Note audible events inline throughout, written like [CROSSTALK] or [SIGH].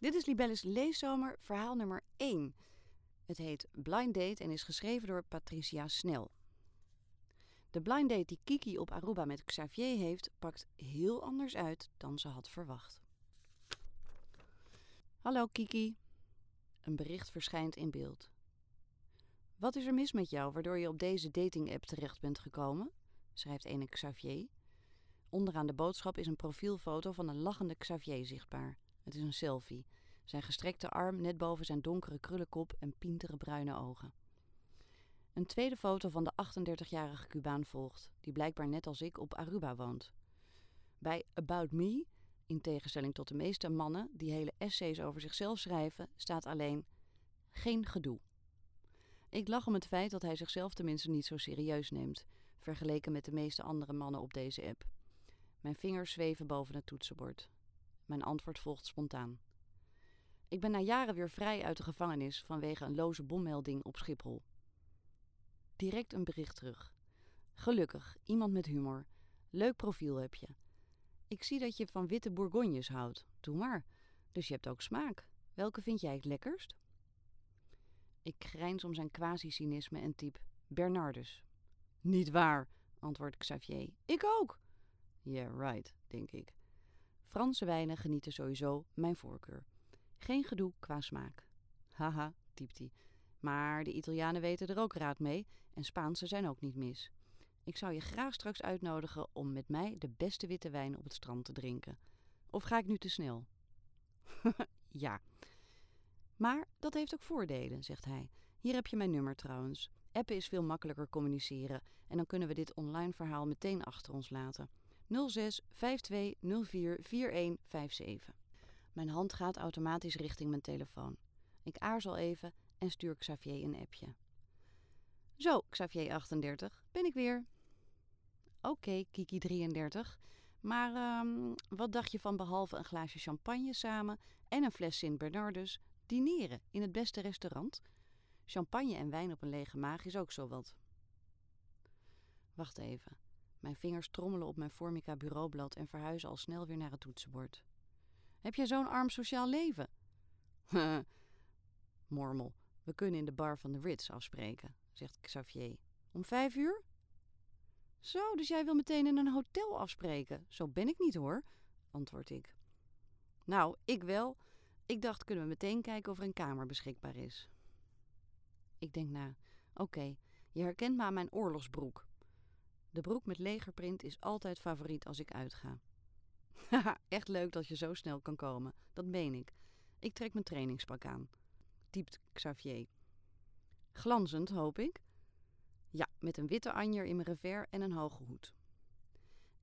Dit is Libelles Leeszomer, verhaal nummer 1. Het heet Blind Date en is geschreven door Patricia Snel. De blind date die Kiki op Aruba met Xavier heeft, pakt heel anders uit dan ze had verwacht. Hallo Kiki. Een bericht verschijnt in beeld. Wat is er mis met jou waardoor je op deze dating-app terecht bent gekomen? schrijft ene Xavier. Onderaan de boodschap is een profielfoto van een lachende Xavier zichtbaar. Het is een selfie. Zijn gestrekte arm net boven zijn donkere krullenkop en pintere bruine ogen. Een tweede foto van de 38-jarige Cubaan volgt, die blijkbaar net als ik op Aruba woont. Bij About Me, in tegenstelling tot de meeste mannen die hele essays over zichzelf schrijven, staat alleen geen gedoe. Ik lach om het feit dat hij zichzelf tenminste niet zo serieus neemt, vergeleken met de meeste andere mannen op deze app. Mijn vingers zweven boven het toetsenbord. Mijn antwoord volgt spontaan. Ik ben na jaren weer vrij uit de gevangenis vanwege een loze bommelding op Schiphol. Direct een bericht terug. Gelukkig, iemand met humor. Leuk profiel heb je. Ik zie dat je van witte bourgognes houdt. Doe maar. Dus je hebt ook smaak. Welke vind jij het lekkerst? Ik grijns om zijn quasi-cynisme en typ Bernardus. Niet waar, antwoordt Xavier. Ik ook. Yeah, right, denk ik. Franse wijnen genieten sowieso mijn voorkeur. Geen gedoe qua smaak. Haha, typt hij. Maar de Italianen weten er ook raad mee en Spaanse zijn ook niet mis. Ik zou je graag straks uitnodigen om met mij de beste witte wijn op het strand te drinken. Of ga ik nu te snel? [LAUGHS] ja. Maar dat heeft ook voordelen, zegt hij. Hier heb je mijn nummer trouwens. Appen is veel makkelijker communiceren en dan kunnen we dit online verhaal meteen achter ons laten. 06 52 04 4157. Mijn hand gaat automatisch richting mijn telefoon. Ik aarzel even en stuur Xavier een appje. Zo, Xavier 38, ben ik weer. Oké, Kiki 33. Maar ehm, wat dacht je van behalve een glaasje champagne samen en een fles Sint Bernardus dineren in het beste restaurant? Champagne en wijn op een lege maag is ook zo wat. Wacht even. Mijn vingers trommelen op mijn Formica bureaublad en verhuizen al snel weer naar het toetsenbord. Heb jij zo'n arm sociaal leven? [LAUGHS] Mormel, we kunnen in de bar van de Ritz afspreken, zegt Xavier. Om vijf uur? Zo, dus jij wil meteen in een hotel afspreken? Zo ben ik niet hoor, antwoord ik. Nou, ik wel. Ik dacht, kunnen we meteen kijken of er een kamer beschikbaar is. Ik denk na. Oké, je herkent me aan mijn oorlogsbroek. De broek met legerprint is altijd favoriet als ik uitga. Haha, [LAUGHS] echt leuk dat je zo snel kan komen. Dat meen ik. Ik trek mijn trainingspak aan. Typt Xavier. Glanzend, hoop ik. Ja, met een witte anjer in mijn revers en een hoge hoed.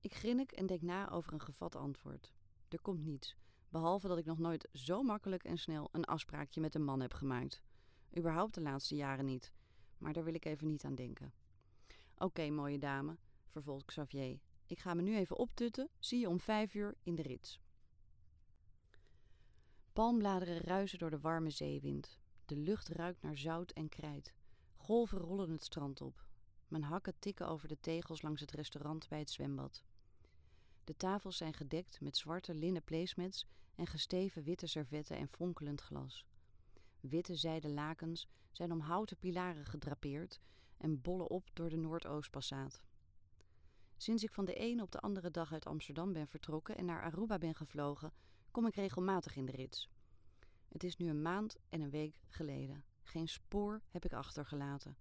Ik grinnik en denk na over een gevat antwoord. Er komt niets, behalve dat ik nog nooit zo makkelijk en snel een afspraakje met een man heb gemaakt. Überhaupt de laatste jaren niet, maar daar wil ik even niet aan denken. Oké, mooie dame, vervolgt Xavier. Ik ga me nu even optutten. Zie je om vijf uur in de rits. Palmbladeren ruisen door de warme zeewind. De lucht ruikt naar zout en krijt. Golven rollen het strand op. Mijn hakken tikken over de tegels langs het restaurant bij het zwembad. De tafels zijn gedekt met zwarte linnen placemats en gesteven witte servetten en fonkelend glas. Witte zijden lakens zijn om houten pilaren gedrapeerd en bollen op door de Noordoostpassaat. Sinds ik van de ene op de andere dag uit Amsterdam ben vertrokken en naar Aruba ben gevlogen, kom ik regelmatig in de rits. Het is nu een maand en een week geleden. Geen spoor heb ik achtergelaten.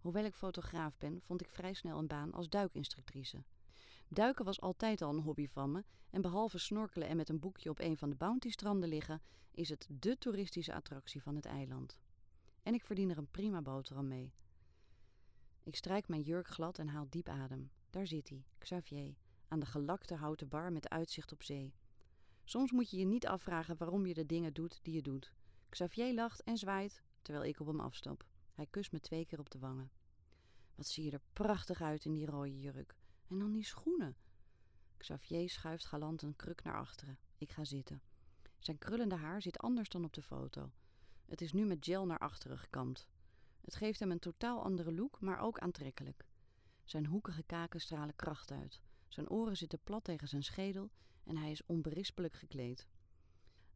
Hoewel ik fotograaf ben, vond ik vrij snel een baan als duikinstructrice. Duiken was altijd al een hobby van me en behalve snorkelen en met een boekje op een van de bounty-stranden liggen, is het dé toeristische attractie van het eiland. En ik verdien er een prima boterham mee. Ik strijk mijn jurk glad en haal diep adem. Daar zit hij, Xavier, aan de gelakte houten bar met uitzicht op zee. Soms moet je je niet afvragen waarom je de dingen doet die je doet. Xavier lacht en zwaait terwijl ik op hem afstap. Hij kust me twee keer op de wangen. Wat zie je er prachtig uit in die rode jurk. En dan die schoenen. Xavier schuift galant een kruk naar achteren. Ik ga zitten. Zijn krullende haar zit anders dan op de foto. Het is nu met gel naar achteren gekamd. Het geeft hem een totaal andere look, maar ook aantrekkelijk. Zijn hoekige kaken stralen kracht uit. Zijn oren zitten plat tegen zijn schedel en hij is onberispelijk gekleed.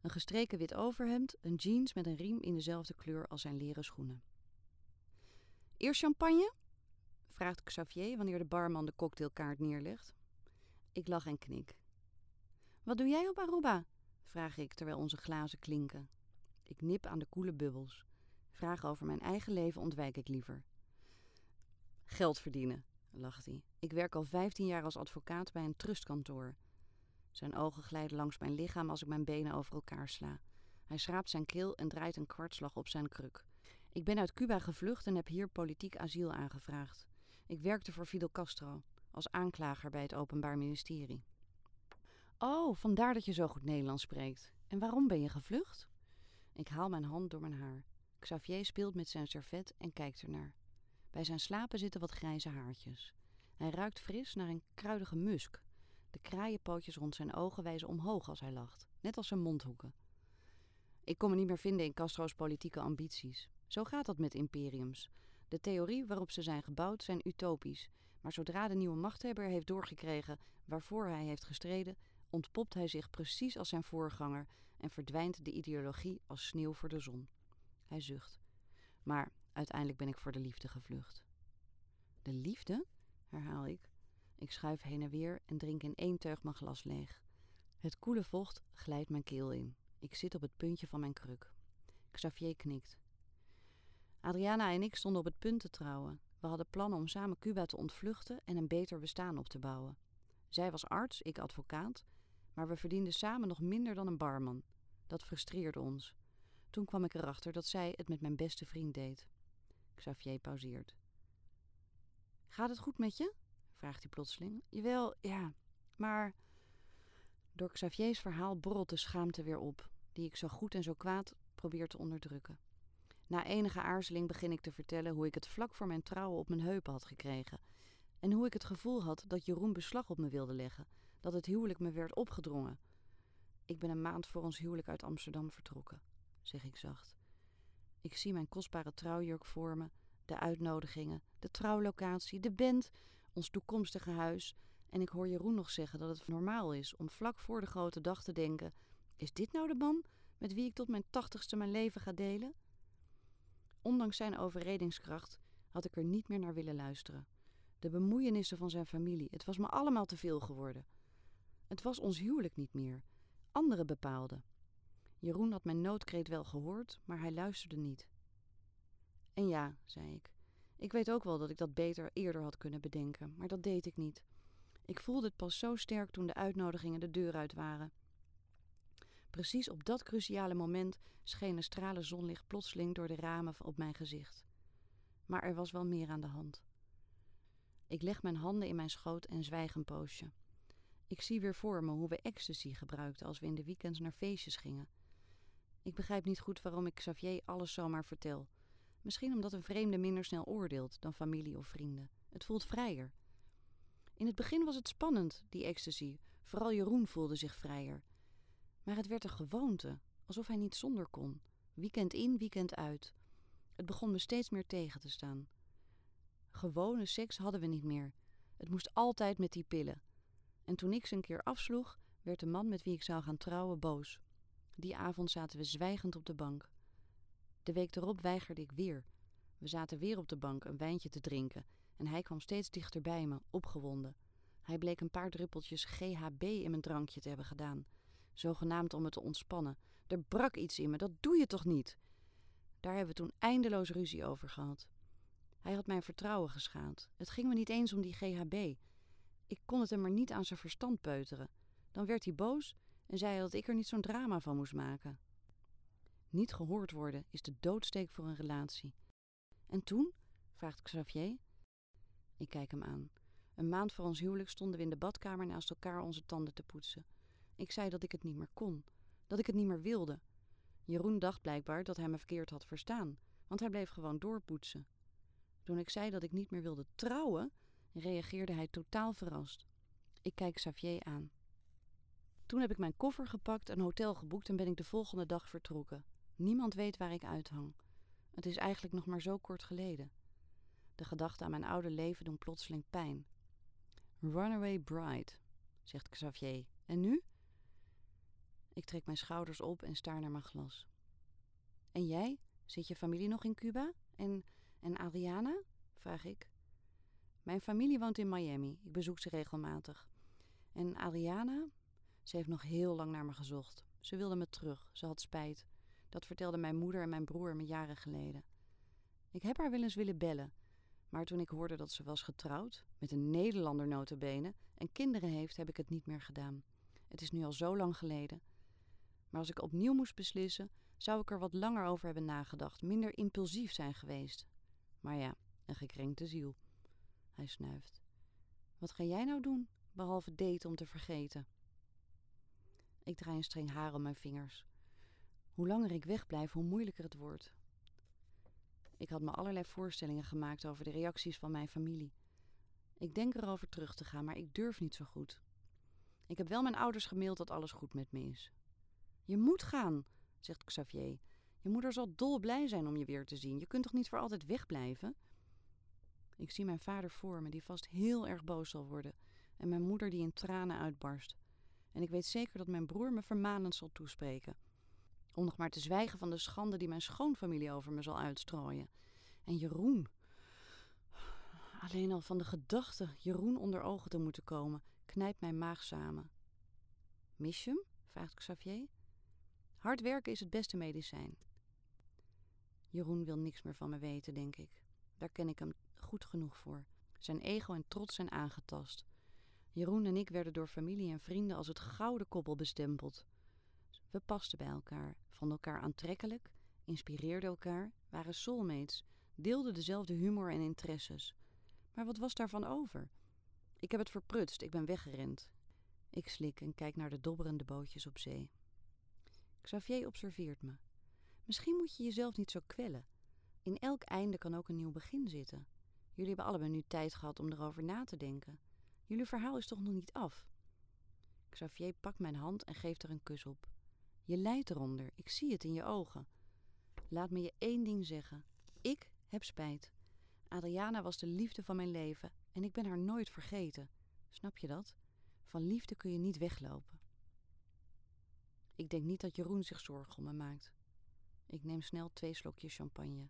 Een gestreken wit overhemd, een jeans met een riem in dezelfde kleur als zijn leren schoenen. Eerst champagne? vraagt Xavier wanneer de barman de cocktailkaart neerlegt. Ik lach en knik. Wat doe jij op Aruba? vraag ik terwijl onze glazen klinken. Ik nip aan de koele bubbels. Vragen over mijn eigen leven ontwijk ik liever. Geld verdienen, lacht hij. Ik werk al 15 jaar als advocaat bij een trustkantoor. Zijn ogen glijden langs mijn lichaam als ik mijn benen over elkaar sla. Hij schraapt zijn keel en draait een kwartslag op zijn kruk. Ik ben uit Cuba gevlucht en heb hier politiek asiel aangevraagd. Ik werkte voor Fidel Castro als aanklager bij het Openbaar Ministerie. Oh, vandaar dat je zo goed Nederlands spreekt. En waarom ben je gevlucht? Ik haal mijn hand door mijn haar. Xavier speelt met zijn servet en kijkt ernaar. Bij zijn slapen zitten wat grijze haartjes. Hij ruikt fris naar een kruidige musk. De kraaienpootjes rond zijn ogen wijzen omhoog als hij lacht, net als zijn mondhoeken. Ik kon me niet meer vinden in Castro's politieke ambities. Zo gaat dat met imperiums. De theorie waarop ze zijn gebouwd zijn utopisch, maar zodra de nieuwe machthebber heeft doorgekregen waarvoor hij heeft gestreden, ontpopt hij zich precies als zijn voorganger en verdwijnt de ideologie als sneeuw voor de zon. Zucht. Maar uiteindelijk ben ik voor de liefde gevlucht. De liefde? herhaal ik. Ik schuif heen en weer en drink in één teug mijn glas leeg. Het koele vocht glijdt mijn keel in. Ik zit op het puntje van mijn kruk. Xavier knikt. Adriana en ik stonden op het punt te trouwen. We hadden plannen om samen Cuba te ontvluchten en een beter bestaan op te bouwen. Zij was arts, ik advocaat, maar we verdienden samen nog minder dan een barman. Dat frustreerde ons. Toen kwam ik erachter dat zij het met mijn beste vriend deed. Xavier pauzeert. Gaat het goed met je? vraagt hij plotseling. Jawel, ja, maar. Door Xavier's verhaal borrelt de schaamte weer op, die ik zo goed en zo kwaad probeer te onderdrukken. Na enige aarzeling begin ik te vertellen hoe ik het vlak voor mijn trouwen op mijn heupen had gekregen. En hoe ik het gevoel had dat Jeroen beslag op me wilde leggen, dat het huwelijk me werd opgedrongen. Ik ben een maand voor ons huwelijk uit Amsterdam vertrokken, zeg ik zacht. Ik zie mijn kostbare trouwjurk voor me, de uitnodigingen, de trouwlocatie, de band, ons toekomstige huis. En ik hoor Jeroen nog zeggen dat het normaal is om vlak voor de grote dag te denken: is dit nou de man met wie ik tot mijn tachtigste mijn leven ga delen? Ondanks zijn overredingskracht had ik er niet meer naar willen luisteren. De bemoeienissen van zijn familie, het was me allemaal te veel geworden. Het was ons huwelijk niet meer. Anderen bepaalden. Jeroen had mijn noodkreet wel gehoord, maar hij luisterde niet. En ja, zei ik, ik weet ook wel dat ik dat beter eerder had kunnen bedenken, maar dat deed ik niet. Ik voelde het pas zo sterk toen de uitnodigingen de deur uit waren. Precies op dat cruciale moment schenen stralen zonlicht plotseling door de ramen op mijn gezicht. Maar er was wel meer aan de hand. Ik leg mijn handen in mijn schoot en zwijg een poosje. Ik zie weer voor me hoe we ecstasy gebruikten als we in de weekends naar feestjes gingen. Ik begrijp niet goed waarom ik Xavier alles zomaar vertel. Misschien omdat een vreemde minder snel oordeelt dan familie of vrienden. Het voelt vrijer. In het begin was het spannend, die ecstasy. Vooral Jeroen voelde zich vrijer. Maar het werd een gewoonte, alsof hij niet zonder kon. Weekend in, weekend uit. Het begon me steeds meer tegen te staan. Gewone seks hadden we niet meer. Het moest altijd met die pillen. En toen ik ze een keer afsloeg, werd de man met wie ik zou gaan trouwen boos. Die avond zaten we zwijgend op de bank. De week erop weigerde ik weer. We zaten weer op de bank een wijntje te drinken en hij kwam steeds dichter bij me, opgewonden. Hij bleek een paar druppeltjes GHB in mijn drankje te hebben gedaan, zogenaamd om me te ontspannen. Er brak iets in me, dat doe je toch niet? Daar hebben we toen eindeloos ruzie over gehad. Hij had mijn vertrouwen geschaad. Het ging me niet eens om die GHB. Ik kon het hem maar niet aan zijn verstand peuteren. Dan werd hij boos en zei dat ik er niet zo'n drama van moest maken. Niet gehoord worden is de doodsteek voor een relatie. En toen? vraagt Xavier. Ik kijk hem aan. Een maand voor ons huwelijk stonden we in de badkamer naast elkaar onze tanden te poetsen. Ik zei dat ik het niet meer kon, dat ik het niet meer wilde. Jeroen dacht blijkbaar dat hij me verkeerd had verstaan, want hij bleef gewoon doorpoetsen. Toen ik zei dat ik niet meer wilde trouwen, reageerde hij totaal verrast. Ik kijk Xavier aan. Toen heb ik mijn koffer gepakt, een hotel geboekt en ben ik de volgende dag vertrokken. Niemand weet waar ik uithang. Het is eigenlijk nog maar zo kort geleden. De gedachten aan mijn oude leven doen plotseling pijn. Runaway bride, zegt Xavier. En nu? Ik trek mijn schouders op en staar naar mijn glas. En jij? Zit je familie nog in Cuba? En, en Adriana? vraag ik. Mijn familie woont in Miami. Ik bezoek ze regelmatig. En Adriana? Ze heeft nog heel lang naar me gezocht. Ze wilde me terug. Ze had spijt. Dat vertelden mijn moeder en mijn broer me jaren geleden. Ik heb haar wel eens willen bellen. Maar toen ik hoorde dat ze was getrouwd, met een Nederlander notabene, en kinderen heeft, heb ik het niet meer gedaan. Het is nu al zo lang geleden. Maar als ik opnieuw moest beslissen, zou ik er wat langer over hebben nagedacht, minder impulsief zijn geweest. Maar ja, een gekrenkte ziel. Hij snuift. Wat ga jij nou doen, behalve daten om te vergeten? Ik draai een streng haar om mijn vingers. Hoe langer ik wegblijf, hoe moeilijker het wordt. Ik had me allerlei voorstellingen gemaakt over de reacties van mijn familie. Ik denk erover terug te gaan, maar ik durf niet zo goed. Ik heb wel mijn ouders gemaild dat alles goed met me is. Je moet gaan, zegt Xavier. Je moeder zal dolblij zijn om je weer te zien. Je kunt toch niet voor altijd wegblijven? Ik zie mijn vader voor me, die vast heel erg boos zal worden, en mijn moeder die in tranen uitbarst. En ik weet zeker dat mijn broer me vermanend zal toespreken. Om nog maar te zwijgen van de schande die mijn schoonfamilie over me zal uitstrooien. En Jeroen. Alleen al van de gedachte Jeroen onder ogen te moeten komen, knijpt mijn maag samen. Mis je hem? vraagt Xavier. Hard werken is het beste medicijn. Jeroen wil niks meer van me weten, denk ik. Daar ken ik hem goed genoeg voor. Zijn ego en trots zijn aangetast. Jeroen en ik werden door familie en vrienden als het gouden koppel bestempeld. We pasten bij elkaar, vonden elkaar aantrekkelijk, inspireerden elkaar, waren soulmates, deelden dezelfde humor en interesses. Maar wat was daarvan over? Ik heb het verprutst, ik ben weggerend. Ik slik en kijk naar de dobberende bootjes op zee. Xavier observeert me. Misschien moet je jezelf niet zo kwellen. In elk einde kan ook een nieuw begin zitten. Jullie hebben allebei nu tijd gehad om erover na te denken. Jullie verhaal is toch nog niet af? Xavier pakt mijn hand en geeft er een kus op. Je lijdt eronder, ik zie het in je ogen. Laat me je één ding zeggen. Ik heb spijt. Adriana was de liefde van mijn leven en ik ben haar nooit vergeten. Snap je dat? Van liefde kun je niet weglopen. Ik denk niet dat Jeroen zich zorgen om me maakt. Ik neem snel twee slokjes champagne.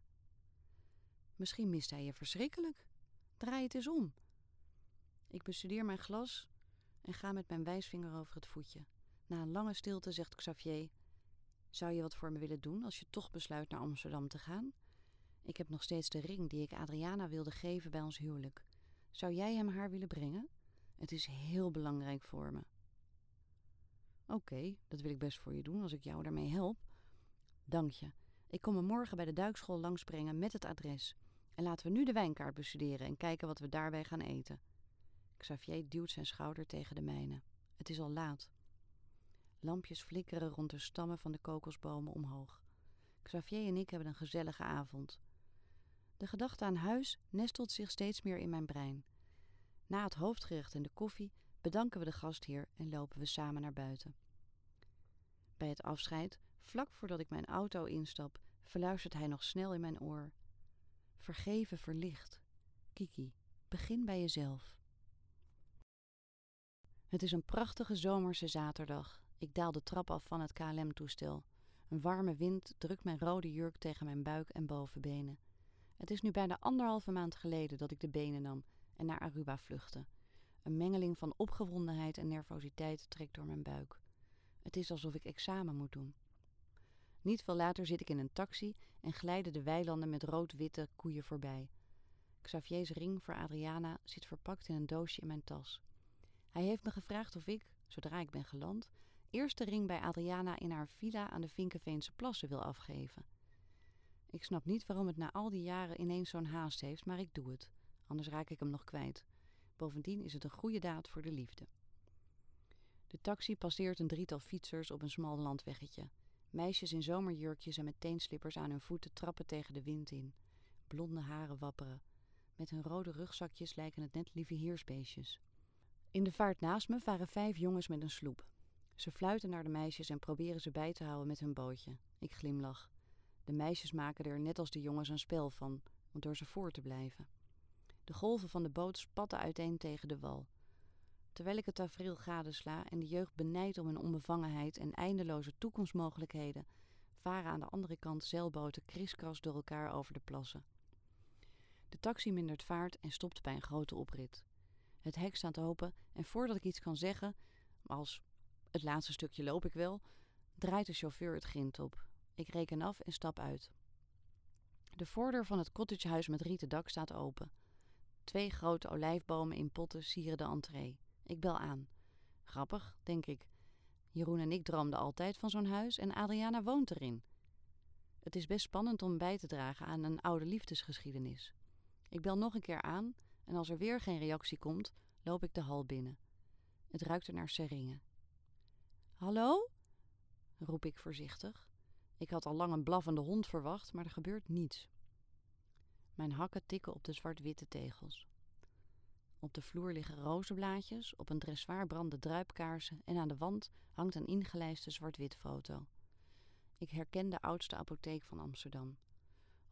Misschien mist hij je verschrikkelijk. Draai het eens om. Ik bestudeer mijn glas en ga met mijn wijsvinger over het voetje. Na een lange stilte zegt Xavier: Zou je wat voor me willen doen als je toch besluit naar Amsterdam te gaan? Ik heb nog steeds de ring die ik Adriana wilde geven bij ons huwelijk. Zou jij hem haar willen brengen? Het is heel belangrijk voor me. Oké, dat wil ik best voor je doen als ik jou daarmee help. Dank je. Ik kom hem morgen bij de duikschool langsbrengen met het adres. En laten we nu de wijnkaart bestuderen en kijken wat we daarbij gaan eten. Xavier duwt zijn schouder tegen de mijne. Het is al laat. Lampjes flikkeren rond de stammen van de kokosbomen omhoog. Xavier en ik hebben een gezellige avond. De gedachte aan huis nestelt zich steeds meer in mijn brein. Na het hoofdgerecht en de koffie bedanken we de gastheer en lopen we samen naar buiten. Bij het afscheid, vlak voordat ik mijn auto instap, verluistert hij nog snel in mijn oor. Vergeven verlicht. Kiki, begin bij jezelf. Het is een prachtige zomerse zaterdag. Ik daal de trap af van het KLM-toestel. Een warme wind drukt mijn rode jurk tegen mijn buik en bovenbenen. Het is nu bijna anderhalve maand geleden dat ik de benen nam en naar Aruba vluchtte. Een mengeling van opgewondenheid en nervositeit trekt door mijn buik. Het is alsof ik examen moet doen. Niet veel later zit ik in een taxi en glijden de weilanden met rood-witte koeien voorbij. Xavier's ring voor Adriana zit verpakt in een doosje in mijn tas. Hij heeft me gevraagd of ik, zodra ik ben geland, eerst de ring bij Adriana in haar villa aan de Vinkenveense plassen wil afgeven. Ik snap niet waarom het na al die jaren ineens zo'n haast heeft, maar ik doe het. Anders raak ik hem nog kwijt. Bovendien is het een goede daad voor de liefde. De taxi passeert een drietal fietsers op een smal landweggetje. Meisjes in zomerjurkjes en met teenslippers aan hun voeten trappen tegen de wind in. Blonde haren wapperen. Met hun rode rugzakjes lijken het net lieve heersbeestjes. In de vaart naast me varen vijf jongens met een sloep. Ze fluiten naar de meisjes en proberen ze bij te houden met hun bootje. Ik glimlach. De meisjes maken er net als de jongens een spel van, door ze voor te blijven. De golven van de boot spatten uiteen tegen de wal. Terwijl ik het tafereel gadesla en de jeugd benijd om hun onbevangenheid en eindeloze toekomstmogelijkheden, varen aan de andere kant zeilboten kriskras door elkaar over de plassen. De taxi mindert vaart en stopt bij een grote oprit. Het hek staat open en voordat ik iets kan zeggen, als het laatste stukje loop ik wel, draait de chauffeur het grind op. Ik reken af en stap uit. De voordeur van het cottagehuis met rieten dak staat open. Twee grote olijfbomen in potten sieren de entree. Ik bel aan. Grappig, denk ik. Jeroen en ik droomden altijd van zo'n huis en Adriana woont erin. Het is best spannend om bij te dragen aan een oude liefdesgeschiedenis. Ik bel nog een keer aan en als er weer geen reactie komt, loop ik de hal binnen. Het ruikt er naar seringen. Hallo? roep ik voorzichtig. Ik had al lang een blaffende hond verwacht, maar er gebeurt niets. Mijn hakken tikken op de zwart-witte tegels. Op de vloer liggen rozenblaadjes, op een dressoir branden druipkaarsen en aan de wand hangt een ingelijste zwart-wit foto. Ik herken de oudste apotheek van Amsterdam.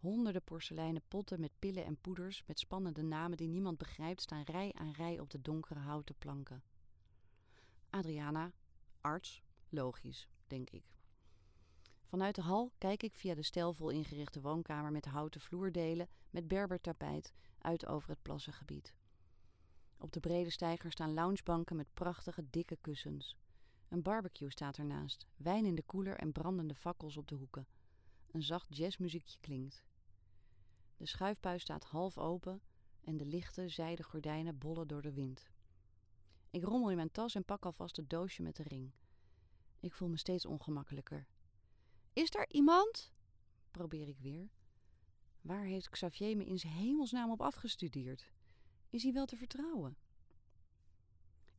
Honderden porseleinen potten met pillen en poeders met spannende namen die niemand begrijpt staan rij aan rij op de donkere houten planken. Adriana, arts, logisch, denk ik. Vanuit de hal kijk ik via de stijlvol ingerichte woonkamer met houten vloerdelen met berbertapijt uit over het plassengebied. Op de brede steiger staan loungebanken met prachtige, dikke kussens. Een barbecue staat ernaast, wijn in de koeler en brandende fakkels op de hoeken. Een zacht jazzmuziekje klinkt. De schuifbuis staat half open en de lichte, zijden gordijnen bollen door de wind. Ik rommel in mijn tas en pak alvast het doosje met de ring. Ik voel me steeds ongemakkelijker. Is er iemand? probeer ik weer. Waar heeft Xavier me in zijn hemelsnaam op afgestudeerd? Is hij wel te vertrouwen?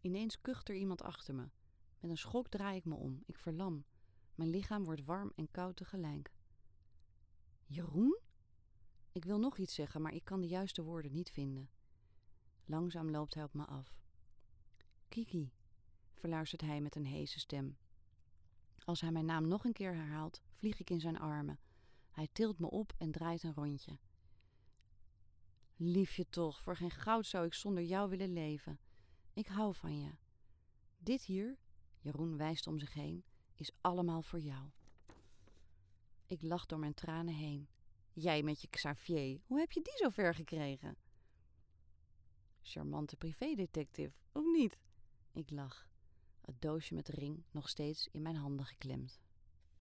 Ineens kucht er iemand achter me. Met een schok draai ik me om. Ik verlam. Mijn lichaam wordt warm en koud tegelijk. Jeroen? Ik wil nog iets zeggen, maar ik kan de juiste woorden niet vinden. Langzaam loopt hij op me af. Kiki, verluistert hij met een heese stem. Als hij mijn naam nog een keer herhaalt, vlieg ik in zijn armen. Hij tilt me op en draait een rondje. Liefje toch, voor geen goud zou ik zonder jou willen leven. Ik hou van je. Dit hier, Jeroen wijst om zich heen, is allemaal voor jou. Ik lach door mijn tranen heen. Jij met je Xavier, hoe heb je die zo ver gekregen? Charmante privédetective, of niet? Ik lach, het doosje met de ring nog steeds in mijn handen geklemd.